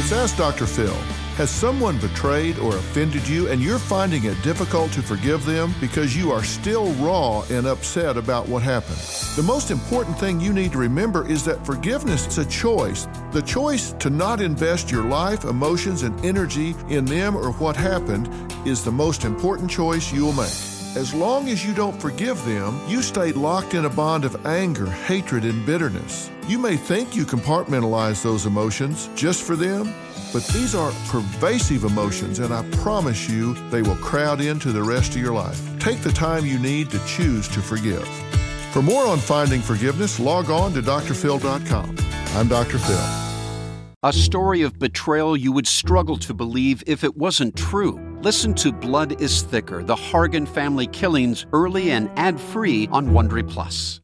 It's Ask Dr. Phil. Has someone betrayed or offended you and you're finding it difficult to forgive them because you are still raw and upset about what happened? The most important thing you need to remember is that forgiveness is a choice. The choice to not invest your life, emotions, and energy in them or what happened is the most important choice you'll make. As long as you don't forgive them, you stay locked in a bond of anger, hatred, and bitterness. You may think you compartmentalize those emotions just for them, but these are pervasive emotions, and I promise you they will crowd into the rest of your life. Take the time you need to choose to forgive. For more on finding forgiveness, log on to drphil.com. I'm Dr. Phil. A story of betrayal you would struggle to believe if it wasn't true. Listen to Blood is Thicker The Hargan Family Killings early and ad free on Wondery Plus.